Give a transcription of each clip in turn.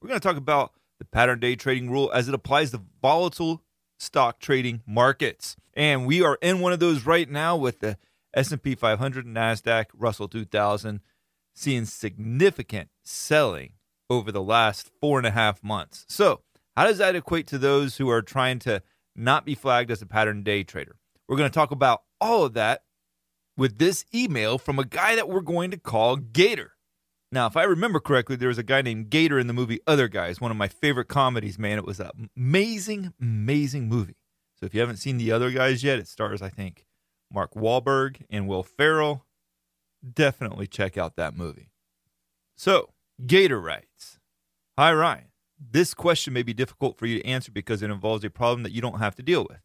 we're going to talk about the pattern day trading rule as it applies to volatile stock trading markets. And we are in one of those right now with the S&P 500 Nasdaq, Russell 2000 seeing significant selling over the last four and a half months. So, how does that equate to those who are trying to not be flagged as a pattern day trader? We're going to talk about all of that with this email from a guy that we're going to call Gator. Now, if I remember correctly, there was a guy named Gator in the movie Other Guys, one of my favorite comedies, man. It was an amazing, amazing movie. So if you haven't seen The Other Guys yet, it stars, I think, Mark Wahlberg and Will Ferrell. Definitely check out that movie. So, Gator writes Hi, Ryan. This question may be difficult for you to answer because it involves a problem that you don't have to deal with.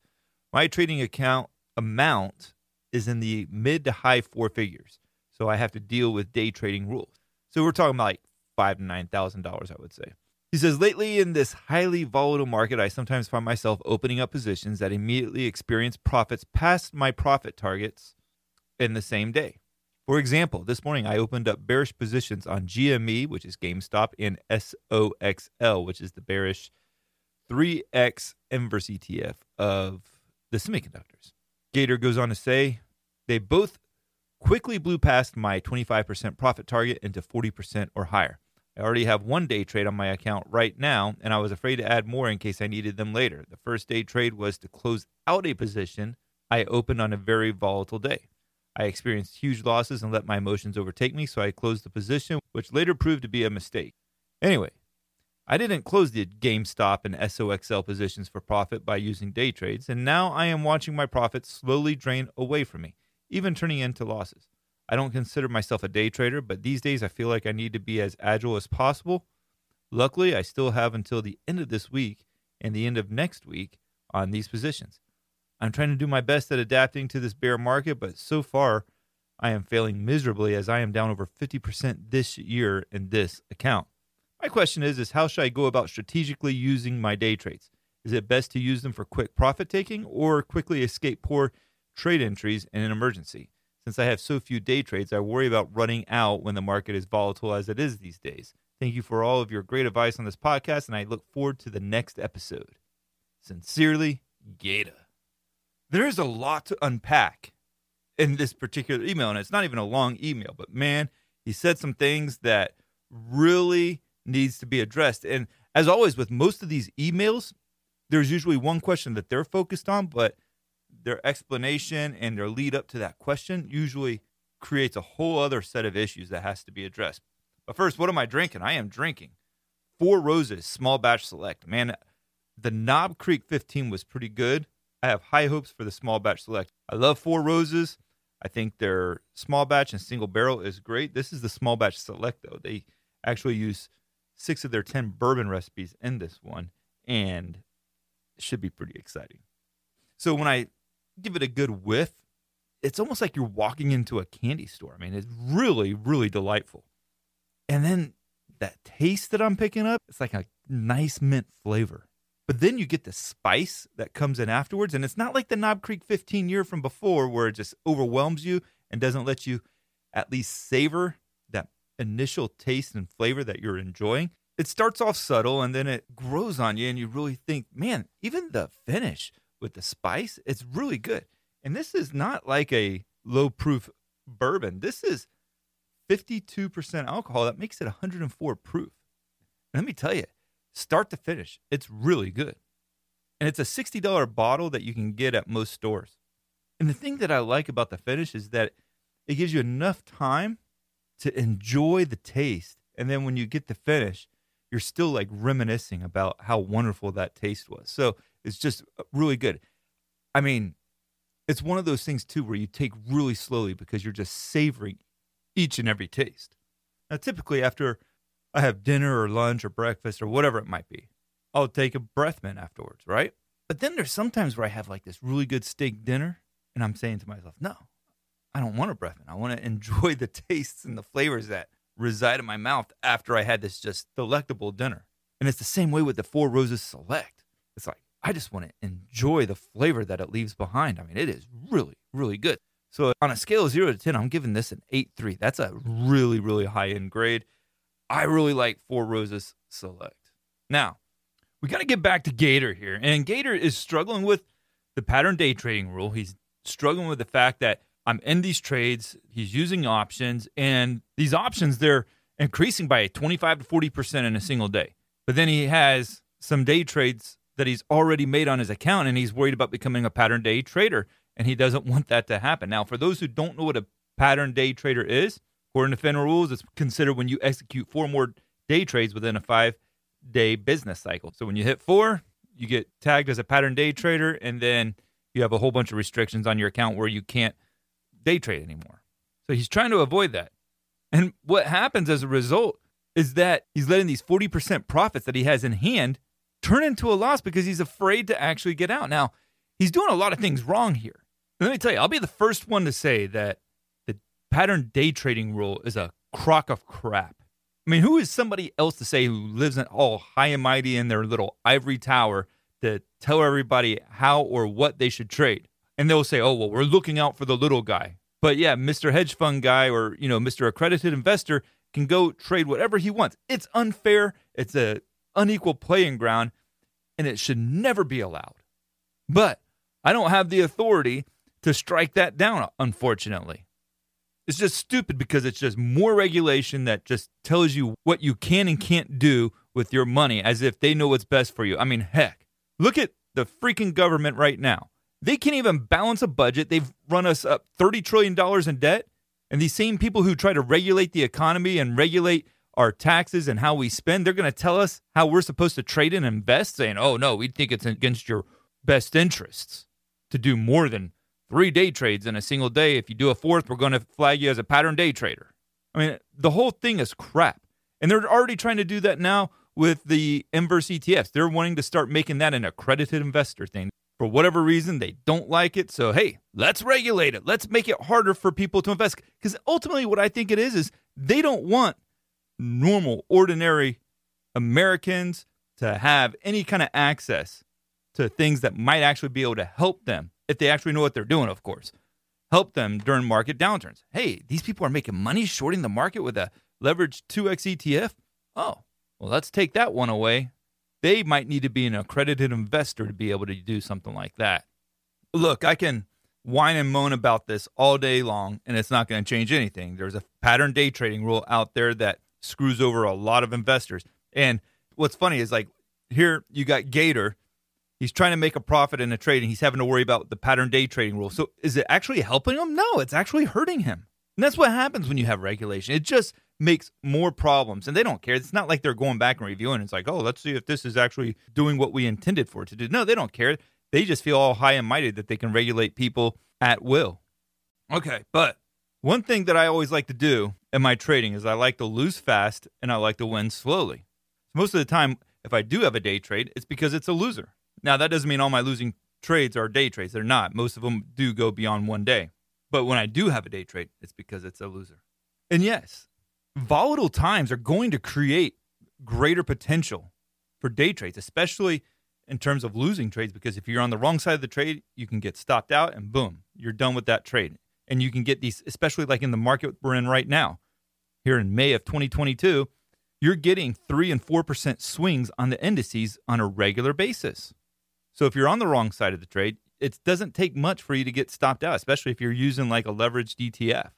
My trading account amount is in the mid to high four figures, so I have to deal with day trading rules. So we're talking about like five to nine thousand dollars, I would say. He says, lately in this highly volatile market, I sometimes find myself opening up positions that immediately experience profits past my profit targets in the same day. For example, this morning I opened up bearish positions on GME, which is GameStop, and SOXL, which is the bearish 3X inverse ETF of the semiconductors. Gator goes on to say they both quickly blew past my 25% profit target into 40% or higher. I already have one day trade on my account right now, and I was afraid to add more in case I needed them later. The first day trade was to close out a position I opened on a very volatile day. I experienced huge losses and let my emotions overtake me, so I closed the position, which later proved to be a mistake. Anyway, I didn't close the GameStop and SOXL positions for profit by using day trades, and now I am watching my profits slowly drain away from me, even turning into losses. I don't consider myself a day trader, but these days I feel like I need to be as agile as possible. Luckily, I still have until the end of this week and the end of next week on these positions. I'm trying to do my best at adapting to this bear market, but so far I am failing miserably as I am down over 50% this year in this account. My question is is how should I go about strategically using my day trades? Is it best to use them for quick profit taking or quickly escape poor trade entries in an emergency? Since I have so few day trades, I worry about running out when the market is volatile as it is these days. Thank you for all of your great advice on this podcast, and I look forward to the next episode. Sincerely, Gator there is a lot to unpack in this particular email. And it's not even a long email, but man, he said some things that really needs to be addressed. And as always, with most of these emails, there's usually one question that they're focused on, but their explanation and their lead up to that question usually creates a whole other set of issues that has to be addressed. But first, what am I drinking? I am drinking Four Roses Small Batch Select. Man, the Knob Creek 15 was pretty good. I have high hopes for the small batch select. I love Four Roses. I think their small batch and single barrel is great. This is the small batch select though. They actually use six of their 10 bourbon recipes in this one and it should be pretty exciting. So when I give it a good whiff, it's almost like you're walking into a candy store. I mean, it's really, really delightful. And then that taste that I'm picking up, it's like a nice mint flavor. But then you get the spice that comes in afterwards. And it's not like the Knob Creek 15 year from before where it just overwhelms you and doesn't let you at least savor that initial taste and flavor that you're enjoying. It starts off subtle and then it grows on you, and you really think, man, even the finish with the spice, it's really good. And this is not like a low proof bourbon. This is 52% alcohol. That makes it 104 proof. Let me tell you, start to finish. It's really good. And it's a $60 bottle that you can get at most stores. And the thing that I like about the finish is that it gives you enough time to enjoy the taste. And then when you get the finish, you're still like reminiscing about how wonderful that taste was. So it's just uh, really good. I mean, it's one of those things too where you take really slowly because you're just savoring each and every taste. Now, typically after I have dinner or lunch or breakfast or whatever it might be, I'll take a breath mint afterwards, right? But then there's sometimes where I have like this really good steak dinner and I'm saying to myself, no, I don't want a breath mint. I want to enjoy the tastes and the flavors that reside in my mouth after I had this just delectable dinner. And it's the same way with the Four Roses Select. It's like, I just want to enjoy the flavor that it leaves behind. I mean, it is really, really good. So on a scale of zero to 10, I'm giving this an 8 3. That's a really, really high end grade. I really like Four Roses Select. Now, we got to get back to Gator here. And Gator is struggling with the pattern day trading rule. He's struggling with the fact that I'm in these trades, he's using options, and these options, they're increasing by 25 to 40% in a single day. But then he has some day trades that he's already made on his account, and he's worried about becoming a pattern day trader, and he doesn't want that to happen. Now, for those who don't know what a pattern day trader is, according to FINRA rules, it's considered when you execute four more day trades within a five day business cycle. So when you hit four, you get tagged as a pattern day trader, and then you have a whole bunch of restrictions on your account where you can't day trade anymore. So he's trying to avoid that. And what happens as a result is that he's letting these 40% profits that he has in hand turn into a loss because he's afraid to actually get out. Now, he's doing a lot of things wrong here. Let me tell you, I'll be the first one to say that the pattern day trading rule is a crock of crap. I mean, who is somebody else to say who lives in all high and mighty in their little ivory tower to tell everybody how or what they should trade? And they'll say, "Oh, well, we're looking out for the little guy." But yeah, Mr. Hedge Fund guy or, you know, Mr. accredited investor can go trade whatever he wants. It's unfair. It's a unequal playing ground and it should never be allowed. But I don't have the authority to strike that down, unfortunately. It's just stupid because it's just more regulation that just tells you what you can and can't do with your money as if they know what's best for you. I mean, heck, look at the freaking government right now. They can't even balance a budget. They've run us up $30 trillion in debt. And these same people who try to regulate the economy and regulate our taxes and how we spend, they're going to tell us how we're supposed to trade and invest, saying, oh, no, we think it's against your best interests to do more than three day trades in a single day. If you do a fourth, we're going to flag you as a pattern day trader. I mean, the whole thing is crap. And they're already trying to do that now with the inverse ETFs. They're wanting to start making that an accredited investor thing. For whatever reason, they don't like it. So, hey, let's regulate it. Let's make it harder for people to invest. Because ultimately, what I think it is, is they don't want normal, ordinary Americans to have any kind of access to things that might actually be able to help them if they actually know what they're doing, of course. Help them during market downturns. Hey, these people are making money shorting the market with a leveraged 2x ETF. Oh, well, let's take that one away. They might need to be an accredited investor to be able to do something like that. Look, I can whine and moan about this all day long, and it's not going to change anything. There's a pattern day trading rule out there that screws over a lot of investors. And what's funny is like here you got Gator. He's trying to make a profit in a trade and he's having to worry about the pattern day trading rule. So is it actually helping him? No, it's actually hurting him. And that's what happens when you have regulation. It just makes more problems. And they don't care. It's not like they're going back and reviewing. It's like, oh, let's see if this is actually doing what we intended for it to do. No, they don't care. They just feel all high and mighty that they can regulate people at will. Okay, but one thing that I always like to do in my trading is I like to lose fast and I like to win slowly. Most of the time, if I do have a day trade, it's because it's a loser. Now, that doesn't mean all my losing trades are day trades. They're not. Most of them do go beyond one day. But when I do have a day trade, it's because it's a loser. And yes, volatile times are going to create greater potential for day trades, especially in terms of losing trades, because if you're on the wrong side of the trade, you can get stopped out and boom, you're done with that trade and you can get these, especially like in the market we're in right now, here in May of 2022, you're getting three and four percent swings on the indices on a regular basis. So if you're on the wrong side of the trade, it doesn't take much for you to get stopped out, especially if you're using like a leveraged ETF.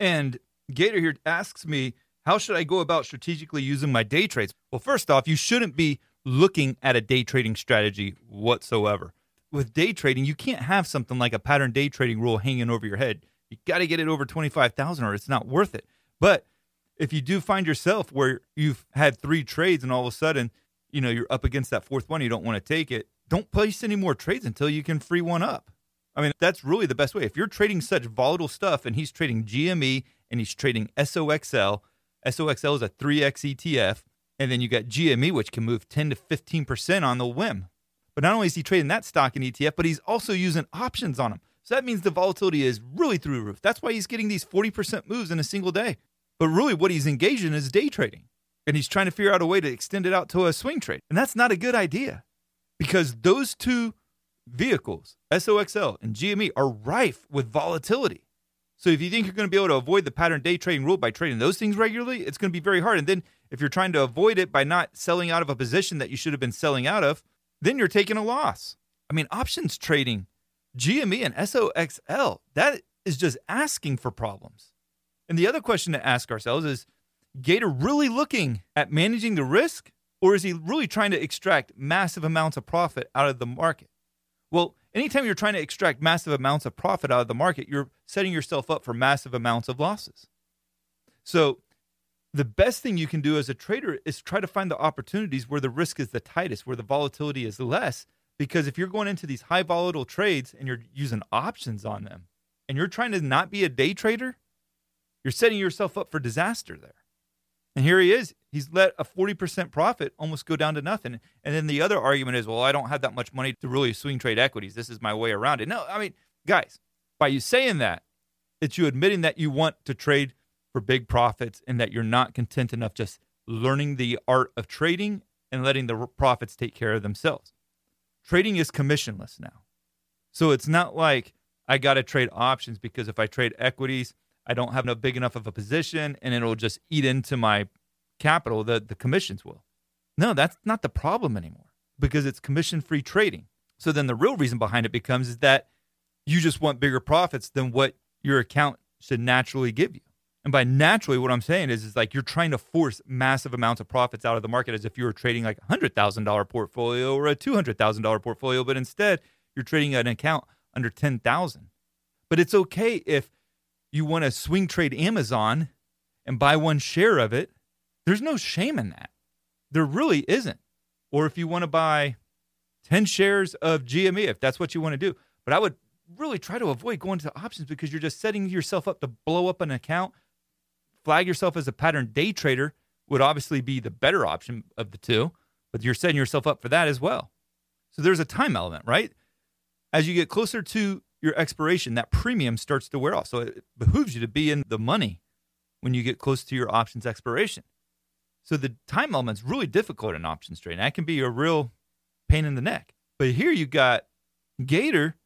And Gator here asks me, how should I go about strategically using my day trades? Well, first off, you shouldn't be looking at a day trading strategy whatsoever with day trading, you can't have something like a pattern day trading rule hanging over your head. You got to get it over 25,000 or it's not worth it. But if you do find yourself where you've had three trades and all of a sudden, you know, you're up against that fourth one, you don't want to take it, don't place any more trades until you can free one up. I mean, that's really the best way. If you're trading such volatile stuff and he's trading GME and he's trading SOXL, SOXL is a 3X ETF. And then you got GME, which can move 10 to 15% on the whim. But not only is he trading that stock and ETF, but he's also using options on them. So that means the volatility is really through the roof. That's why he's getting these 40% moves in a single day. But really, what he's engaged in is day trading. And he's trying to figure out a way to extend it out to a swing trade. And that's not a good idea because those two vehicles, SOXL and GME, are rife with volatility. So if you think you're going to be able to avoid the pattern day trading rule by trading those things regularly, it's going to be very hard. And then if you're trying to avoid it by not selling out of a position that you should have been selling out of, then you're taking a loss. I mean, options trading, GME and SOXL, that is just asking for problems. And the other question to ask ourselves is Gator really looking at managing the risk, or is he really trying to extract massive amounts of profit out of the market? Well, anytime you're trying to extract massive amounts of profit out of the market, you're setting yourself up for massive amounts of losses. So, the best thing you can do as a trader is try to find the opportunities where the risk is the tightest, where the volatility is less. Because if you're going into these high volatile trades and you're using options on them and you're trying to not be a day trader, you're setting yourself up for disaster there. And here he is. He's let a 40% profit almost go down to nothing. And then the other argument is, well, I don't have that much money to really swing trade equities. This is my way around it. No, I mean, guys, by you saying that, it's you admitting that you want to trade for big profits and that you're not content enough just learning the art of trading and letting the profits take care of themselves. Trading is commissionless now. So it's not like I got to trade options because if I trade equities, I don't have a big enough of a position and it'll just eat into my capital, the, the commissions will. No, that's not the problem anymore because it's commission free trading. So then the real reason behind it becomes is that you just want bigger profits than what your account should naturally give you. And by naturally, what I'm saying is, is like you're trying to force massive amounts of profits out of the market as if you were trading like a hundred thousand dollar portfolio or a two hundred thousand dollar portfolio, but instead you're trading an account under ten thousand. But it's okay if you want to swing trade Amazon and buy one share of it, there's no shame in that. There really isn't. Or if you want to buy 10 shares of GME, if that's what you want to do. But I would really try to avoid going to options because you're just setting yourself up to blow up an account. Flag yourself as a pattern day trader would obviously be the better option of the two, but you're setting yourself up for that as well. So there's a time element, right? As you get closer to your expiration, that premium starts to wear off. So it behooves you to be in the money when you get close to your options expiration. So the time element's really difficult in options trading. That can be a real pain in the neck. But here you got Gator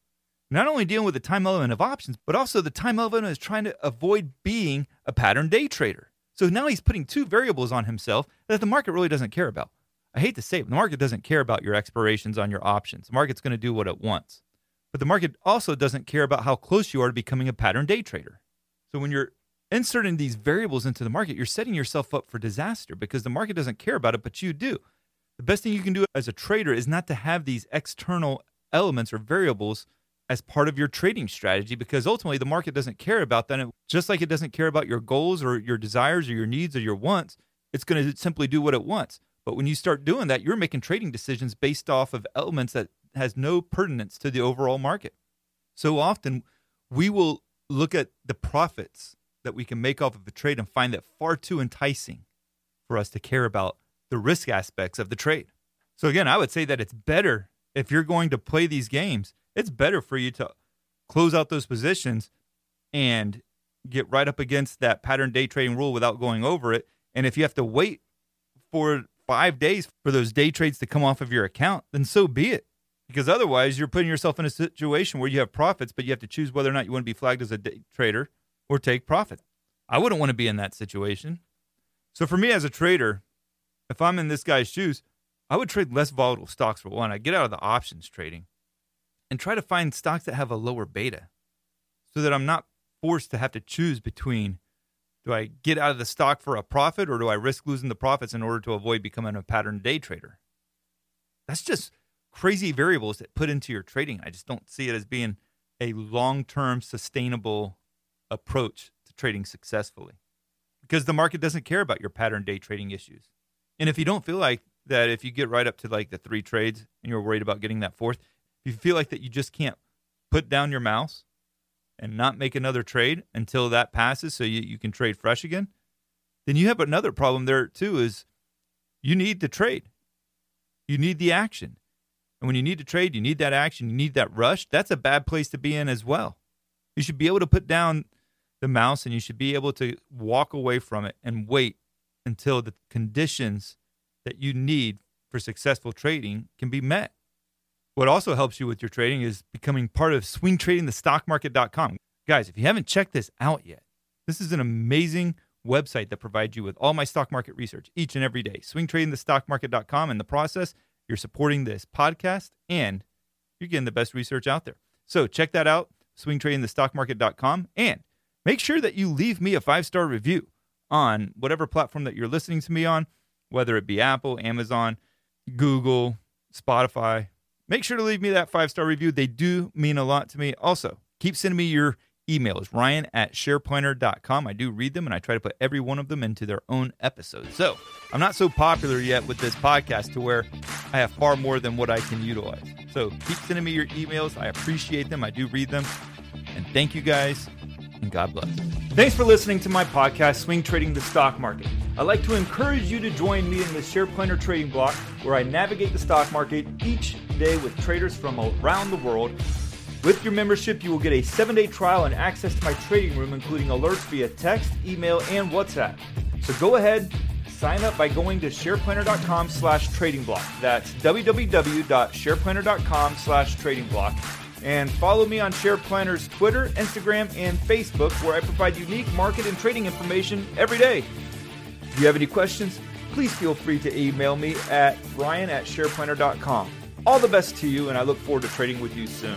not only dealing with the time element of options, but also the time element is trying to avoid being a pattern day trader. So now he's putting two variables on himself that the market really doesn't care about. I hate to say it, the market doesn't care about your expirations on your options. The market's going to do what it wants. But the market also doesn't care about how close you are to becoming a pattern day trader. So when you're inserting these variables into the market, you're setting yourself up for disaster because the market doesn't care about it, but you do. The best thing you can do as a trader is not to have these external elements or variables as part of your trading strategy because ultimately the market doesn't care about that. And just like it doesn't care about your goals or your desires or your needs or your wants, it's going to simply do what it wants. But when you start doing that, you're making trading decisions based off of elements that has no pertinence to the overall market. So often we will look at the profits that we can make off of a trade and find that far too enticing for us to care about the risk aspects of the trade. So again, I would say that it's better if you're going to play these games, it's better for you to close out those positions and get right up against that pattern day trading rule without going over it. And if you have to wait for five days for those day trades to come off of your account, then so be it because otherwise you're putting yourself in a situation where you have profits, but you have to choose whether or not you want to be flagged as a day trader or take profit. I wouldn't want to be in that situation. So for me as a trader, if I'm in this guy's shoes, I would trade less volatile stocks for one. I get out of the options trading and try to find stocks that have a lower beta so that I'm not forced to have to choose between do I get out of the stock for a profit or do I risk losing the profits in order to avoid becoming a pattern day trader? That's just crazy variables that put into your trading. I just don't see it as being a long term sustainable approach to trading successfully because the market doesn't care about your pattern day trading issues. And if you don't feel like that, if you get right up to like the three trades and you're worried about getting that fourth, if you feel like that you just can't put down your mouse and not make another trade until that passes so you, you can trade fresh again, then you have another problem there too is you need to trade. You need the action. And when you need to trade, you need that action, you need that rush. That's a bad place to be in as well. You should be able to put down the mouse and you should be able to walk away from it and wait until the conditions that you need for successful trading can be met. What also helps you with your trading is becoming part of swingtradingthestockmarket.com. Guys, if you haven't checked this out yet, this is an amazing website that provides you with all my stock market research each and every day. Swingtradingthestockmarket.com. In the process, you're supporting this podcast and you're getting the best research out there. So check that out, swingtradingthestockmarket.com. And make sure that you leave me a five star review on whatever platform that you're listening to me on, whether it be Apple, Amazon, Google, Spotify. Make sure to leave me that five star review. They do mean a lot to me. Also, keep sending me your emails, ryan at shareplanner.com. I do read them and I try to put every one of them into their own episode. So I'm not so popular yet with this podcast to where I have far more than what I can utilize. So keep sending me your emails. I appreciate them. I do read them. And thank you guys and God bless. Thanks for listening to my podcast, Swing Trading the Stock Market. I'd like to encourage you to join me in the SharePlanner Trading Block, where I navigate the stock market each day with traders from around the world. With your membership, you will get a seven day trial and access to my trading room, including alerts via text, email, and WhatsApp. So go ahead, sign up by going to shareplanner.com slash trading block. That's www.shareplanner.com slash trading block and follow me on SharePlanner's Twitter, Instagram, and Facebook, where I provide unique market and trading information every day. If you have any questions, please feel free to email me at ryan at shareplanner.com. All the best to you, and I look forward to trading with you soon.